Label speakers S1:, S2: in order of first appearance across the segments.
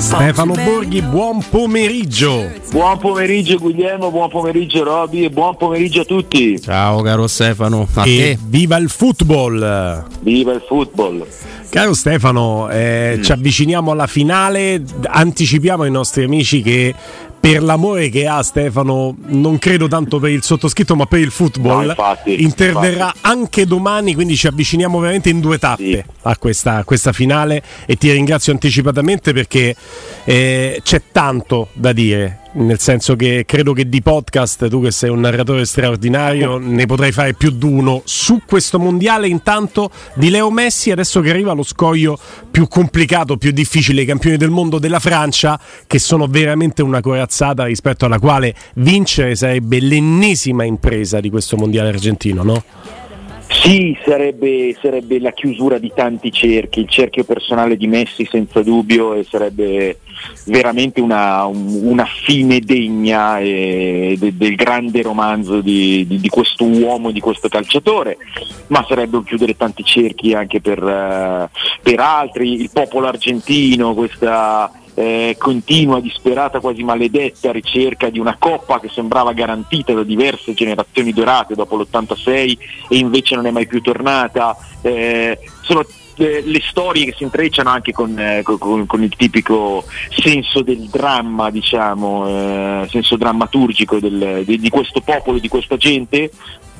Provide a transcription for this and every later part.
S1: Stefano Borghi, buon pomeriggio.
S2: Buon pomeriggio Guglielmo, buon pomeriggio Roby e buon pomeriggio a tutti.
S1: Ciao caro Stefano. A e te. viva il football.
S2: Viva il football.
S1: Caro Stefano, eh, mm. ci avviciniamo alla finale, anticipiamo ai nostri amici che per l'amore che ha Stefano, non credo tanto per il sottoscritto, ma per il football, no, infatti, interverrà infatti. anche domani, quindi ci avviciniamo veramente in due tappe sì. a, questa, a, questa, finale e ti ringrazio anticipatamente perché eh, c'è tanto da dire nel senso che credo che di podcast, tu che sei un narratore straordinario, ne potrai fare più di uno su questo mondiale intanto di Leo Messi, adesso che arriva lo scoglio più complicato, più difficile, i campioni del mondo della Francia, che sono veramente una corazzata rispetto alla quale vincere sarebbe l'ennesima impresa di questo mondiale argentino, no?
S2: Sì, sarebbe, sarebbe, la chiusura di tanti cerchi, il cerchio personale di Messi senza dubbio e sarebbe veramente una, una fine degna eh, de, del grande romanzo di, di, di, questo uomo, di questo calciatore, ma sarebbe un chiudere tanti cerchi anche per, uh, per altri, il popolo argentino, questa eh, continua, disperata, quasi maledetta ricerca di una coppa che sembrava garantita da diverse generazioni dorate dopo l'86 e invece non è mai più tornata. Eh, sono eh, le storie che si intrecciano anche con, eh, con, con, il tipico senso del dramma, diciamo, eh, senso drammaturgico del, di, di, questo popolo, di questa gente,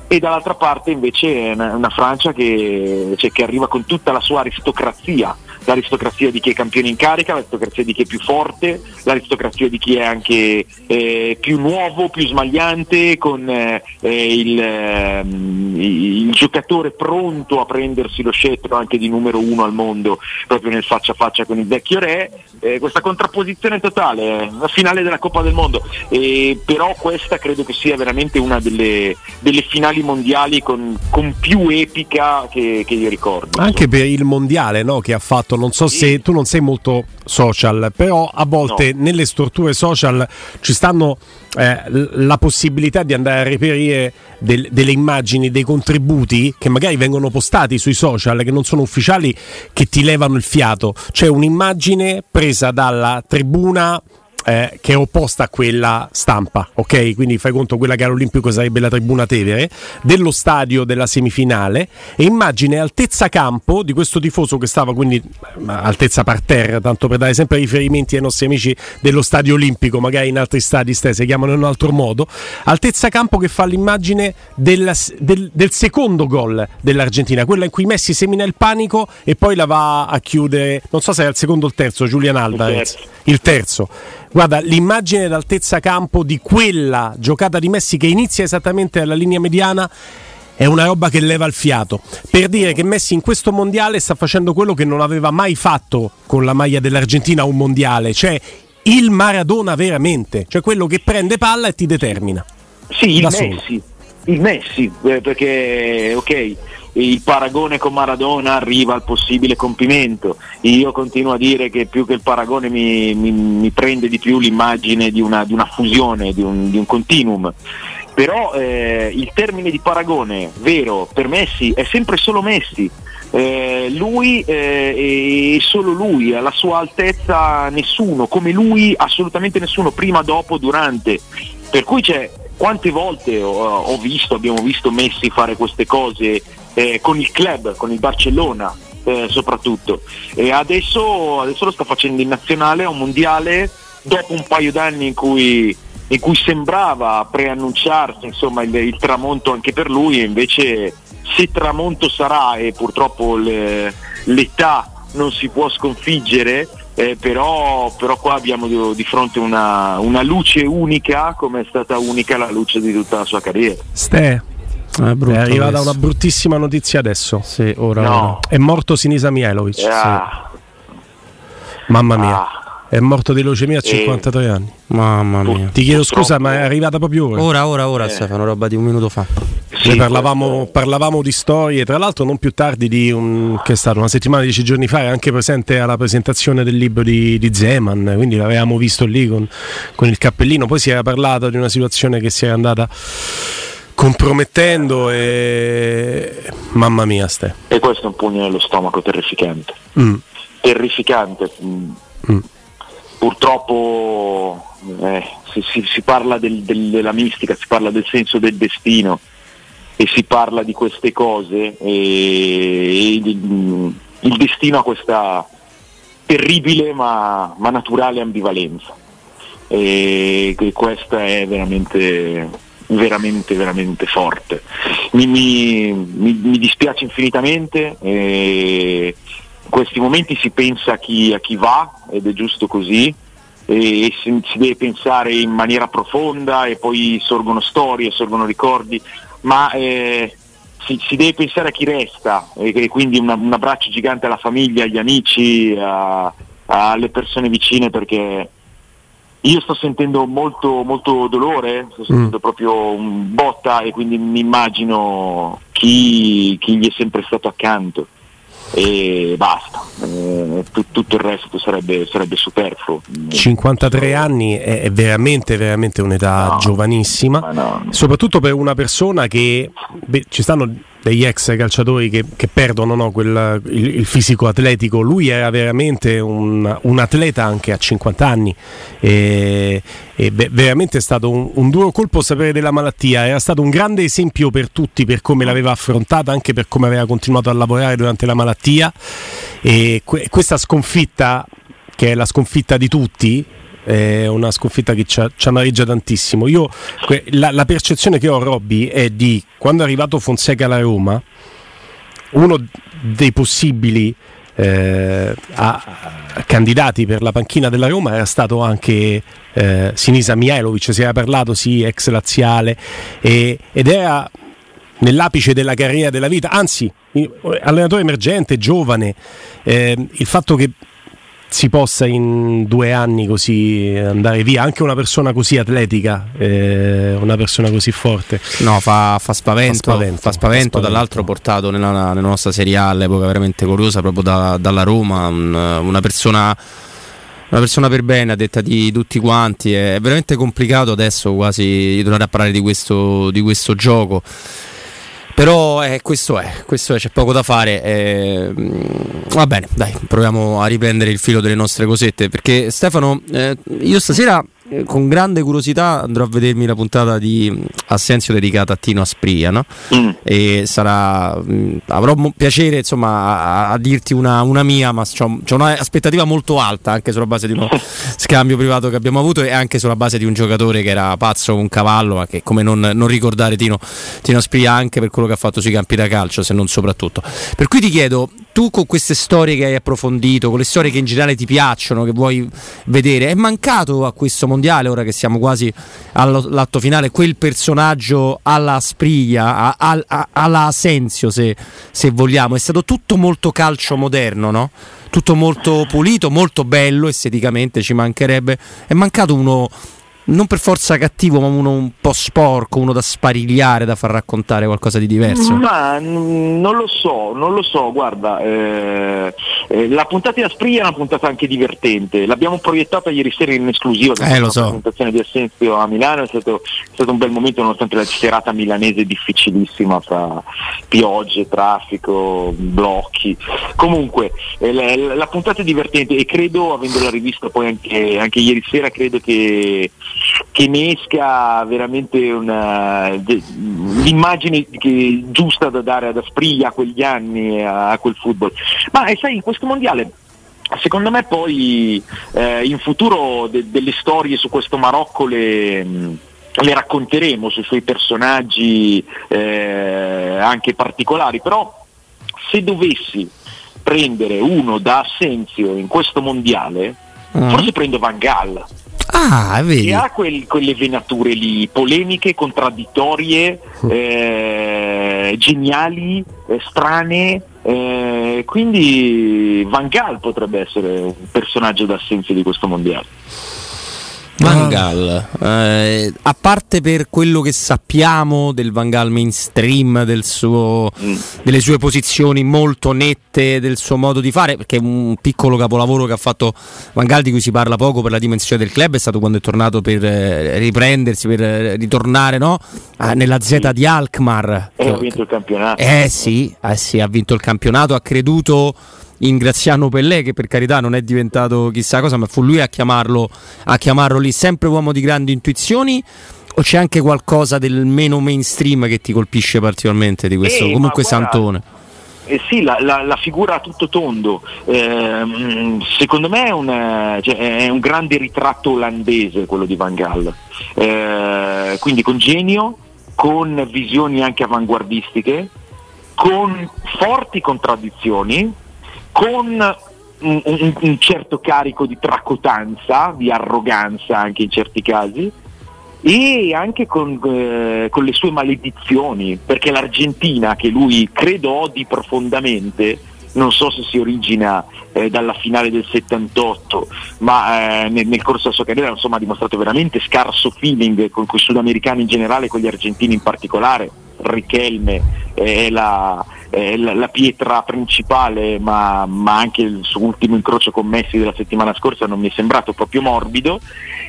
S2: e dall'altra parte invece è una, una Francia che, cioè, che, arriva con tutta la sua aristocrazia, l'aristocrazia di chi è campione in carica, l'aristocrazia di chi è più forte, l'aristocrazia di chi è anche eh, più nuovo, più smagliante, con eh, il, eh, il, giocatore pronto a prendersi lo scettro anche di numero uno al mondo, proprio nel faccia a faccia con il vecchio re. Eh, questa contrapposizione totale, eh, la finale della Coppa del Mondo, però questa credo che sia veramente una delle, delle finali mondiali con, con più epica che, che, io ricordo.
S1: Anche per il mondiale no, che ha fatto, non so sì. se tu non sei molto social, però a volte no. nelle strutture social ci stanno eh, la possibilità di andare a reperire del, delle immagini, dei contributi che magari vengono postati sui social, che non sono ufficiali, che ti levano il fiato. C'è un'immagine presa dalla tribuna eh, che è opposta a quella stampa, ok? Quindi fai conto quella che all'Olimpico sarebbe la tribuna Tevere, dello stadio della semifinale e immagine altezza campo di questo tifoso che stava quindi altezza parterre, tanto per dare sempre riferimenti ai nostri amici dello stadio olimpico, magari in altri stadi stessi, chiamano in un altro modo, altezza campo che fa l'immagine del, del, del secondo gol dell'Argentina, quella in cui Messi semina il panico e poi la va a chiudere, non so se è il secondo o il terzo, Julian Alvarez, il terzo. Guarda, l'immagine d'altezza campo di quella giocata di Messi che inizia esattamente alla linea mediana è una roba che leva il fiato. Per dire che Messi in questo mondiale sta facendo quello che non aveva mai fatto con la maglia dell'Argentina a un mondiale, cioè il Maradona veramente, cioè quello che prende palla e ti determina.
S2: Sì, il Messi, il Messi, eh, perché ok, il paragone con Maradona arriva al possibile compimento. Io continuo a dire che più che il paragone mi, mi, mi prende di più l'immagine di una, di una fusione, di un, di un, continuum. Però eh, il termine di paragone vero per Messi è sempre solo Messi. Eh, lui eh, e solo lui, alla sua altezza nessuno, come lui assolutamente nessuno, prima, dopo, durante. Per cui c'è quante volte ho, visto, abbiamo visto Messi fare queste cose eh, con il club, con il Barcellona eh, soprattutto. E adesso, adesso, lo sta facendo in nazionale, a un mondiale, dopo un paio d'anni in cui, in cui sembrava preannunciarsi insomma, il, il, tramonto anche per lui, invece se tramonto sarà e purtroppo le, l'età non si può sconfiggere, eh, però, però, qua abbiamo di, di fronte una, una, luce unica come è stata unica la luce di tutta la sua carriera.
S1: Ste, è, è arrivata adesso. una bruttissima notizia adesso.
S3: Sì, ora,
S1: no. ora. È morto Sinisa Mihailovic.
S2: Ah.
S1: Sì. Mamma mia. Ah. È morto di leucemia a 53 eh. anni.
S3: Mamma mia.
S1: Ti chiedo scusa, ma è arrivata proprio ora.
S3: Ora, ora, ora, eh. Stefano, roba di un minuto fa.
S1: Sì, parlavamo, parlavamo, di storie, tra l'altro non più tardi di un, che è stato una settimana, dieci giorni fa, è anche presente alla presentazione del libro di, di Zeman, quindi l'avevamo visto lì con, con il cappellino, poi si era parlato di una situazione che si era andata compromettendo e mamma mia ste.
S2: E questo è un pugno nello stomaco terrificante. Mm. Terrificante. Mm. Mm. purtroppo eh, si, si, si, parla del, del, della mistica, si parla del senso del destino e si parla di queste cose e, e il, il, destino ha questa terribile ma, ma naturale ambivalenza e, e questa è veramente veramente veramente forte. Mi, mi, mi, dispiace infinitamente in questi momenti si pensa a chi, a chi va ed è giusto così e si, si, deve pensare in maniera profonda e poi sorgono storie, sorgono ricordi, ma eh, si, si, deve pensare a chi resta e, e quindi un, un, abbraccio gigante alla famiglia, agli amici, a, alle persone vicine perché io sto sentendo molto, molto dolore, sto sentendo mm. proprio un botta e quindi mi immagino chi, chi gli è sempre stato accanto e basta, eh, t- tutto il resto sarebbe, sarebbe, superfluo.
S1: 53 anni è, veramente, veramente un'età no, giovanissima, no. soprattutto per una persona che beh, ci stanno degli ex calciatori che, che perdono no, quel, il, il, fisico atletico. Lui era veramente un, un atleta anche a 50 anni e, e beh, veramente è stato un, un, duro colpo sapere della malattia. Era stato un grande esempio per tutti per come l'aveva affrontata, anche per come aveva continuato a lavorare durante la malattia. E que- questa sconfitta, che è la sconfitta di tutti, è una sconfitta che ci, ci amareggia tantissimo. Io, la, la, percezione che ho, Robby, è di quando è arrivato Fonseca alla Roma, uno dei possibili eh, a, a candidati per la panchina della Roma era stato anche eh, Sinisa Mihailovic, si era parlato, sì, ex laziale, e, ed era nell'apice della carriera della vita, anzi, allenatore emergente, giovane, eh, il fatto che si possa in due anni così andare via anche una persona così atletica eh, una persona così forte.
S3: No fa, fa spavento, fa spavento, fa spavento, dall'altro portato nella, nella, nostra Serie A all'epoca veramente curiosa proprio da, dalla Roma un, una persona una persona per bene a detta di tutti quanti è veramente complicato adesso quasi tornare a parlare di questo, di questo gioco però eh, questo è, questo è, c'è poco da fare. Eh, va bene, dai, proviamo a riprendere il filo delle nostre cosette. Perché Stefano, eh, io stasera eh, con grande curiosità andrò a vedermi la puntata di mm, Assenzio dedicata a Tino Aspria no? mm. e sarà mh, mm, avrò piacere insomma a, a dirti una, una, mia ma c'ho, c'ho un'aspettativa molto alta anche sulla base di uno scambio privato che abbiamo avuto e anche sulla base di un giocatore che era pazzo con un cavallo ma che come non, non ricordare Tino, Tino Aspria anche per quello che ha fatto sui campi da calcio se non soprattutto per cui ti chiedo tu con queste storie che hai approfondito con le storie che in generale ti piacciono che vuoi vedere è mancato a questo mondiale, ora che siamo quasi all'atto finale, quel personaggio alla Spriglia, alla Asensio se, se vogliamo, è stato tutto molto calcio moderno, no? tutto molto pulito, molto bello esteticamente, ci mancherebbe. È mancato uno non per forza cattivo, ma uno un po' sporco, uno da sparigliare, da far raccontare qualcosa di diverso?
S2: Ma non lo so, non lo so, guarda, eh, eh, la puntata di Aspria è una puntata anche divertente, l'abbiamo proiettata ieri sera in esclusiva,
S3: eh, lo so.
S2: la presentazione di Assenzio a Milano, è stato, è stato, un bel momento nonostante la serata milanese difficilissima fra piogge, traffico, blocchi. Comunque, eh, la, la, puntata è divertente e credo, avendola rivista poi anche, anche ieri sera, credo che che ne esca veramente una, l'immagine che, giusta da dare ad Aspriglia a quegli anni, a, a quel football. Ma e sai, in questo mondiale secondo me poi eh, in futuro de- delle storie su questo Marocco le, le racconteremo sui suoi personaggi eh, anche particolari, però se dovessi prendere uno da Assenzio in questo mondiale, uh-huh. forse prendo Van Gaal.
S3: Ah, vedi.
S2: Che ha quel, quelle venature lì, polemiche, contraddittorie, eh, geniali, eh, strane. Eh, quindi Van Gaal potrebbe essere un personaggio d'assenza di questo mondiale.
S3: Van Gaal, eh, a parte per quello che sappiamo del Van Gaal mainstream, del suo, mm. delle sue posizioni molto nette, del suo modo di fare, perché un piccolo capolavoro che ha fatto Van Gaal di cui si parla poco per la dimensione del club è stato quando è tornato per eh, riprendersi, per eh, ritornare no? ah, nella Z di Alkmaar.
S2: E ha vinto il campionato.
S3: Eh sì, eh sì, ha vinto il campionato, ha creduto in Graziano Pellè, che per carità non è diventato chissà cosa, ma fu lui a chiamarlo, a chiamarlo lì, sempre uomo di grandi intuizioni o c'è anche qualcosa del meno mainstream che ti colpisce particolarmente di questo? Eh, Comunque guarda, Santone.
S2: Eh sì, la, la, la, figura a tutto tondo, eh, secondo me è un, cioè, è un, grande ritratto olandese quello di Van Gaal, eh, quindi con genio, con visioni anche avanguardistiche, con forti contraddizioni, con un, un, un certo carico di tracotanza, di arroganza anche in certi casi, e anche con, eh, con, le sue maledizioni, perché l'Argentina, che lui credo odi profondamente, non so se si origina eh, dalla finale del 78, ma eh, nel, nel, corso della sua carriera insomma, ha dimostrato veramente scarso feeling con, con i sudamericani in generale con gli argentini in particolare. Richelme è la, è la, la pietra principale, ma, ma, anche il suo ultimo incrocio con Messi della settimana scorsa non mi è sembrato proprio morbido.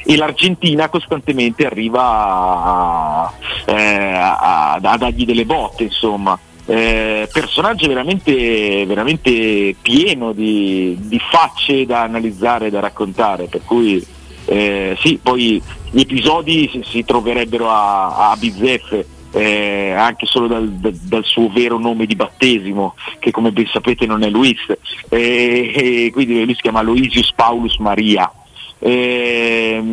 S2: E l'Argentina costantemente arriva a, eh, a, a dargli delle botte, insomma. Eh, personaggio veramente, veramente pieno di, di, facce da analizzare da raccontare, per cui eh, sì, poi gli episodi si, si troverebbero a, a bizzeffe eh, anche solo dal, dal, suo vero nome di battesimo, che come ben sapete non è Luis, eh, e quindi lui si chiama Loisius Paulus Maria. Eh,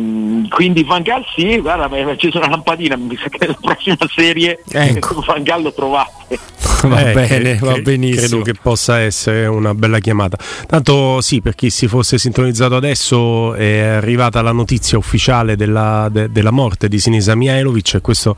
S2: quindi Van Gaal sì, guarda, mi è accesa una lampadina, mi sa che nella prossima serie ecco. Van Gaal lo trovate.
S1: va eh, bene, va benissimo. Credo che possa essere una bella chiamata. Tanto sì, per chi si fosse sintonizzato adesso è arrivata la notizia ufficiale della, de, della morte di Sinisa Mihailovic e questo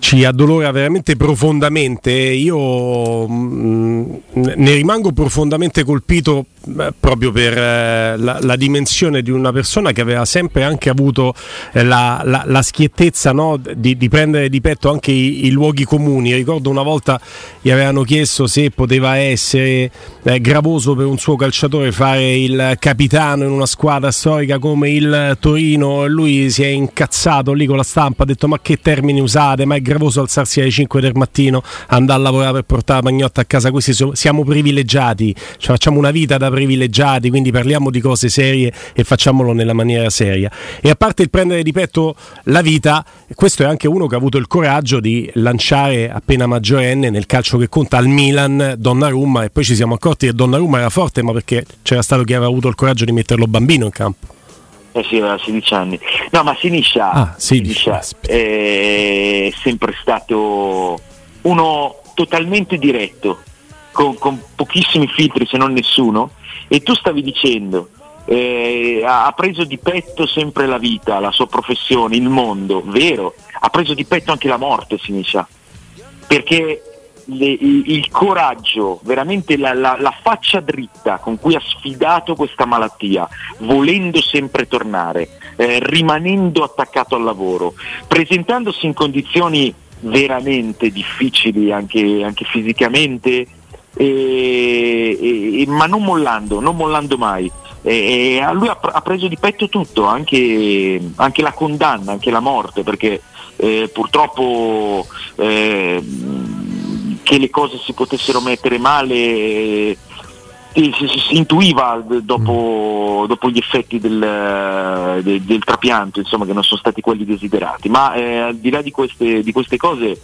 S1: ci addolora veramente profondamente. Io mh, mm, ne rimango profondamente colpito eh, proprio per eh, la, la, dimensione di una persona che aveva sempre anche avuto eh, la, la, la, schiettezza no, di, di, prendere di petto anche i, i, luoghi comuni. Ricordo una volta gli avevano chiesto se poteva essere eh, gravoso per un suo calciatore fare il capitano in una squadra storica come il Torino. Lui si è incazzato lì con la stampa, ha detto ma che termini usate, ma è gravoso alzarsi alle 5 del mattino, andare a lavorare per portare la magnotta a casa, questi siamo privilegiati, cioè facciamo una vita da privilegiati, quindi parliamo di cose serie e facciamolo nella maniera seria. E a parte il prendere di petto la vita, questo è anche uno che ha avuto il coraggio di lanciare appena maggiorenne nel calcio che conta al Milan Donnarumma e poi ci siamo accorti che Donnarumma era forte ma perché c'era stato chi aveva avuto il coraggio di metterlo bambino in campo.
S2: Eh sì, aveva 16 anni. No, ma Siniscia, ah, 16, Siniscia è sempre stato uno totalmente diretto, con, con, pochissimi filtri se non nessuno, e tu stavi dicendo, eh, ha preso di petto sempre la vita, la sua professione, il mondo, vero, ha preso di petto anche la morte Siniscia, perché le, il coraggio, veramente la, la, la, faccia dritta con cui ha sfidato questa malattia, volendo sempre tornare, eh, rimanendo attaccato al lavoro, presentandosi in condizioni veramente difficili anche, anche fisicamente, e, e, ma non mollando, non mollando mai. E, a lui ha, ha, preso di petto tutto, anche, anche, la condanna, anche la morte, perché eh, purtroppo eh, che le cose si potessero mettere male eh, si, si, si, intuiva dopo, mm. dopo gli effetti del, del, del, trapianto, insomma, che non sono stati quelli desiderati. Ma eh, al di là di queste, di queste cose,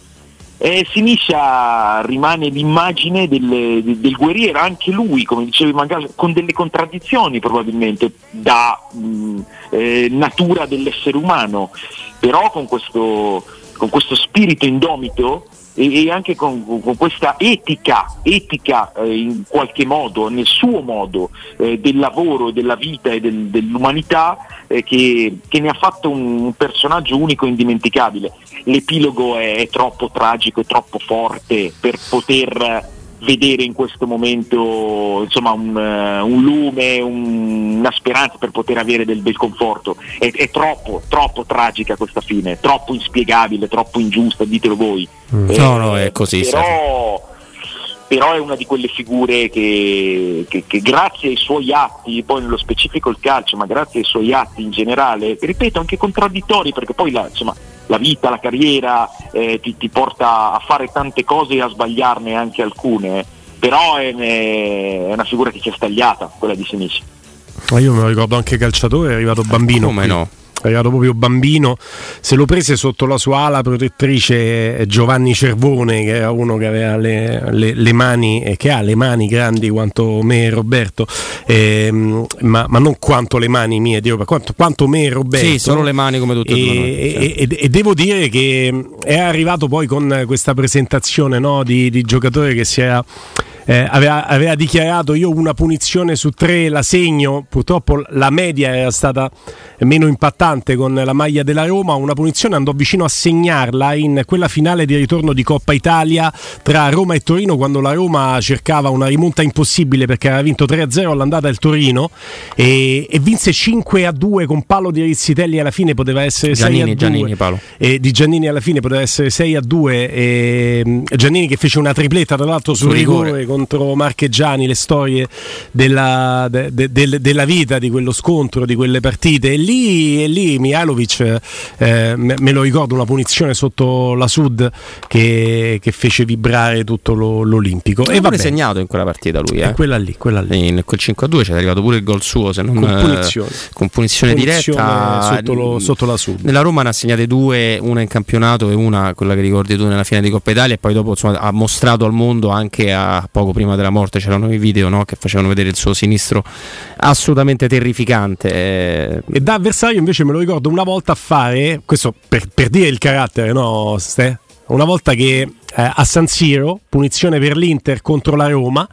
S2: eh, Siniscia rimane l'immagine del, del, guerriero, anche lui, come dicevi con delle contraddizioni probabilmente da mh, mm, eh, natura dell'essere umano, però con questo, con questo spirito indomito e, e anche con, con, questa etica, etica eh, in qualche modo, nel suo modo, eh, del lavoro, della vita e del, dell'umanità eh, che, che, ne ha fatto un, un personaggio unico e indimenticabile. L'epilogo è, è troppo tragico, è troppo forte per poter vedere in questo momento insomma, un, uh, un lume, un, una speranza per poter avere del, del conforto. È, è, troppo, troppo tragica questa fine, troppo inspiegabile, troppo ingiusta, ditelo voi.
S3: Mm. Eh, no, no, è così.
S2: Però, però, è una di quelle figure che, che, che, grazie ai suoi atti, poi nello specifico il calcio, ma grazie ai suoi atti in generale, ripeto anche contraddittori, perché poi la, insomma, la vita, la carriera eh, ti, ti, porta a fare tante cose e a sbagliarne anche alcune. però è, è, una figura che ci è stagliata, quella di Sinisi.
S1: Ma io me lo ricordo anche calciatore, è arrivato bambino.
S3: Come qui. no?
S1: È arrivato proprio bambino, se lo prese sotto la sua ala protettrice Giovanni Cervone, che era uno che aveva le, le, le mani, e che ha le mani grandi quanto me e Roberto, eh, ma, ma, non quanto le mani mie, Dio, quanto, quanto me e Roberto.
S3: Sì, solo le mani come tutte
S1: e, e, certo. e, e, devo dire che è arrivato poi con questa presentazione no, di, di giocatore che si era eh, aveva, aveva, dichiarato io una punizione su tre la segno, purtroppo la media era stata meno impattante con la maglia della Roma, una punizione andò vicino a segnarla in quella finale di ritorno di Coppa Italia tra Roma e Torino quando la Roma cercava una rimonta impossibile perché aveva vinto 3-0 all'andata il Torino e, e vinse 5-2 con palo di Rizzitelli alla fine poteva essere
S3: Giannini,
S1: 6-2
S3: Giannini, Paolo.
S1: E di Giannini alla fine poteva essere 6-2 e Giannini che fece una tripletta tra l'altro sul, rigore, rigore contro Marcheggiani, le storie della, de, de, de, della vita di quello scontro, di quelle partite. E lì, e lì Mihalovic, eh, me lo ricordo, una punizione sotto la Sud che, che fece vibrare tutto lo, l'Olimpico.
S3: E va segnato in quella partita lui. Eh?
S1: Quella lì, quella lì.
S3: In quel 5-2 c'è arrivato pure il gol suo, se non,
S1: con punizione,
S3: eh, con punizione, punizione diretta.
S1: Sotto, lo, sotto, la Sud.
S3: Nella Roma ne ha segnate due, una in campionato e una, quella che ricordi tu, nella finale di Coppa Italia e poi dopo insomma, ha mostrato al mondo anche a poco prima della morte c'erano i video no, che facevano vedere il suo sinistro assolutamente terrificante.
S1: Eh. E da avversario invece me lo ricordo una volta a fare, questo per, per dire il carattere, no, Ste? Una volta che eh, a San Siro, punizione per l'Inter contro la Roma,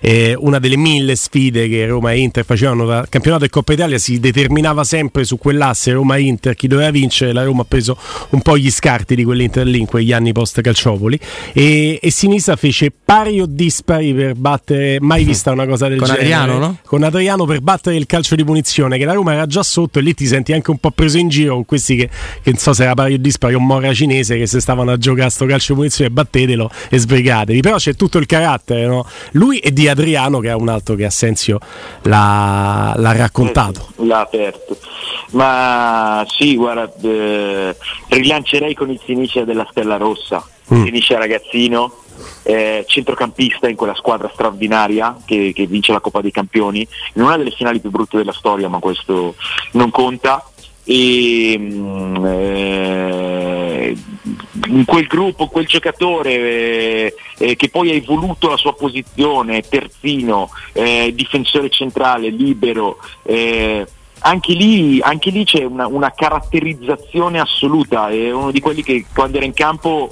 S1: eh, una delle mille sfide che Roma e Inter facevano dal campionato e Coppa Italia si determinava sempre su quell'asse Roma-Inter, chi doveva vincere, la Roma ha preso un po' gli scarti di quell'Inter lì in quegli anni post Calciopoli e, e Sinisa fece pari o dispari per battere, mai vista una cosa del
S3: con
S1: genere.
S3: Adriano, no?
S1: Con Adriano per battere il calcio di punizione, che la Roma era già sotto e lì ti senti anche un po' preso in giro con questi che, che non so se era pari o dispari o Mora cinese che se stavano a giocare a sto calcio di punizione battetelo e sbrigatevi. Però c'è tutto il carattere, no? Lui e di Adriano, che è un altro che Assenzio l'ha, l'ha raccontato.
S2: L'ha aperto. Ma sì, guarda, eh, rilancerei con il Sinicia della Stella Rossa. Mm. Sinicia ragazzino, eh, centrocampista in quella squadra straordinaria che, che, vince la Coppa dei Campioni, in una delle finali più brutte della storia, ma questo non conta e mm, eh, in quel gruppo, quel giocatore eh, eh, che poi ha evoluto la sua posizione, terzino, eh, difensore centrale, libero, eh, anche lì, anche lì, c'è una, una, caratterizzazione assoluta, è uno di quelli che quando era in campo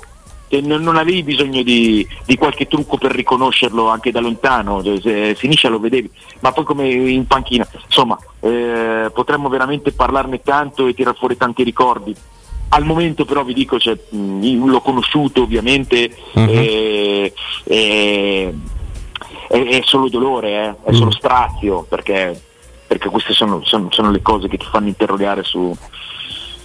S2: che non, non avevi bisogno di, di, qualche trucco per riconoscerlo anche da lontano, cioè, se finisce lo vedevi, ma poi come in panchina, insomma eh, potremmo veramente parlarne tanto e tirare fuori tanti ricordi. Al momento però vi dico, cioè, mh, l'ho conosciuto ovviamente, uh-huh. eh, eh, è, è, solo dolore, eh, è solo mm. strazio, perché, perché queste sono, sono, sono, le cose che ti fanno interrogare su,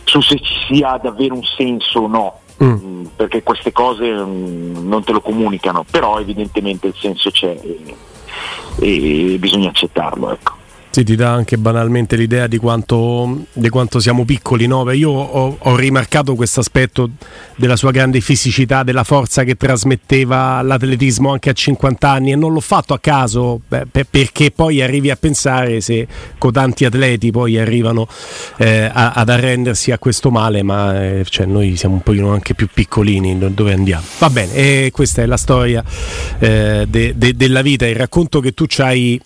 S2: su se ci sia davvero un senso o no. Mm. mm. perché queste cose mm, non te lo comunicano, però evidentemente il senso c'è e, e bisogna accettarlo. Ecco.
S1: Sì, ti dà anche banalmente l'idea di quanto, di quanto siamo piccoli. No? Io ho, ho rimarcato questo aspetto della sua grande fisicità, della forza che trasmetteva l'atletismo anche a 50 anni e non l'ho fatto a caso beh, perché poi arrivi a pensare se cotanti atleti poi arrivano eh, a, ad arrendersi a questo male, ma eh, cioè, noi siamo un pochino anche più piccolini dove andiamo. Va bene, e questa è la storia eh, de, de, della vita, il racconto che tu ci hai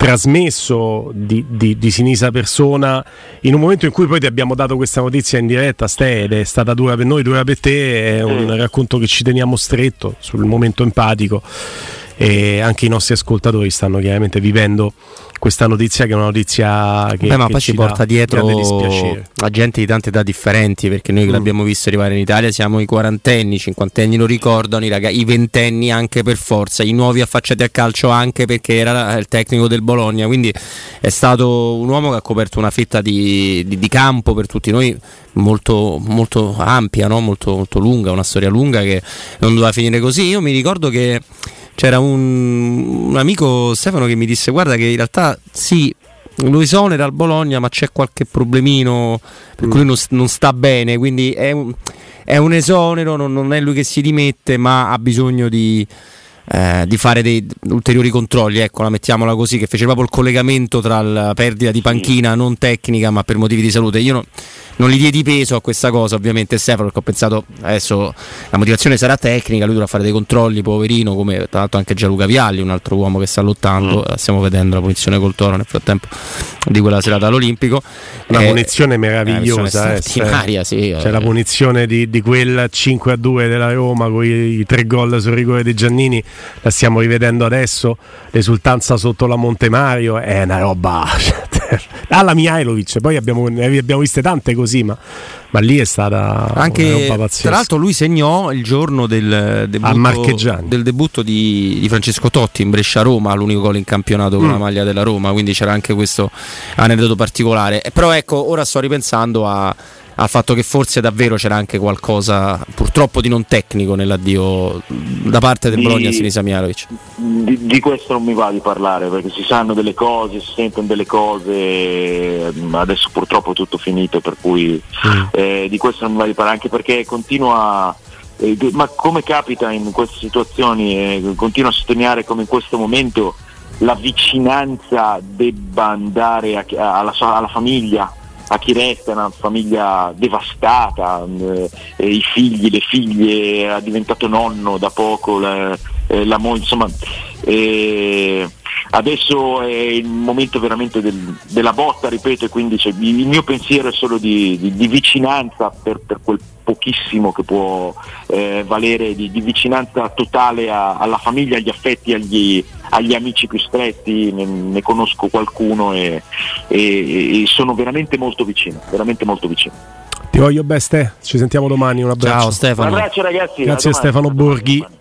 S1: trasmesso di, di, di, Sinisa Persona in un momento in cui poi ti abbiamo dato questa notizia in diretta, Ste, ed è stata dura per noi, dura per te, è un mm. racconto che ci teniamo stretto sul momento empatico e anche i nostri ascoltatori stanno chiaramente vivendo questa notizia che è una notizia che,
S3: Beh, ma
S1: che
S3: poi ci porta dietro a gente di tante età differenti perché noi che mm. l'abbiamo visto arrivare in Italia siamo i quarantenni, i cinquantenni lo ricordano, i, ragazzi, i ventenni anche per forza, i nuovi affacciati a calcio anche perché era il tecnico del Bologna, quindi è stato un uomo che ha coperto una fetta di, di, di campo per tutti noi molto, molto ampia, no? molto, molto lunga, una storia lunga che non doveva finire così. Io mi ricordo che c'era un, un amico Stefano che mi disse guarda che in realtà sì lo esonera al Bologna ma c'è qualche problemino per cui non, non sta bene quindi è un, è un esonero non, non, è lui che si dimette ma ha bisogno di, eh, di fare dei ulteriori controlli, ecco, la mettiamola così, che fece proprio il collegamento tra la perdita di panchina non tecnica ma per motivi di salute. Io no, non gli diedi peso a questa cosa, ovviamente Stefano, perché ho pensato adesso la motivazione sarà tecnica, lui dovrà fare dei controlli, poverino, come tra l'altro anche Gianluca Vialli, un altro uomo che sta lottando, mm. stiamo vedendo la punizione col toro nel frattempo di quella serata all'Olimpico.
S1: Una eh, punizione meravigliosa, eh,
S3: straordinaria, sì.
S1: C'è eh. la punizione di, di, quel 5 a 2 della Roma con i, i tre gol sul rigore di Giannini, la stiamo rivedendo adesso, l'esultanza sotto la Monte Mario è una roba alla Mihailovic, poi abbiamo, ne abbiamo viste tante così, ma, ma lì è stata
S3: anche tra l'altro lui segnò il giorno del debutto, del debutto di, di, Francesco Totti in Brescia-Roma, l'unico gol in campionato con mm. la maglia della Roma, quindi c'era anche questo aneddoto particolare. Però ecco, ora sto ripensando a al fatto che forse davvero c'era anche qualcosa purtroppo di non tecnico nell'addio da parte del di, Bologna a Sinisa Mialovic.
S2: Di, di, questo non mi va di parlare perché si sanno delle cose, si sentono delle cose, adesso purtroppo è tutto finito per cui mm. eh, di questo non mi va di parlare anche perché continua eh, ma come capita in queste situazioni, eh, continuo a sottolineare come in questo momento la vicinanza debba andare a, a, alla, alla famiglia, a chi resta, una famiglia devastata, eh, i figli, le figlie, ha diventato nonno da poco, la, eh, la moglie, insomma eh, adesso è il momento veramente del, della botta, ripeto, e quindi cioè, il mio pensiero è solo di, di, di vicinanza per, per, quel pochissimo che può eh, valere, di, di, vicinanza totale a, alla famiglia, agli affetti, agli, agli amici più stretti, ne, ne conosco qualcuno e, e, e, sono veramente molto vicino, veramente molto vicino.
S1: Ti voglio beste, ci sentiamo domani, un abbraccio.
S3: Ciao Stefano.
S2: Un abbraccio ragazzi.
S1: Grazie a Stefano Borghi.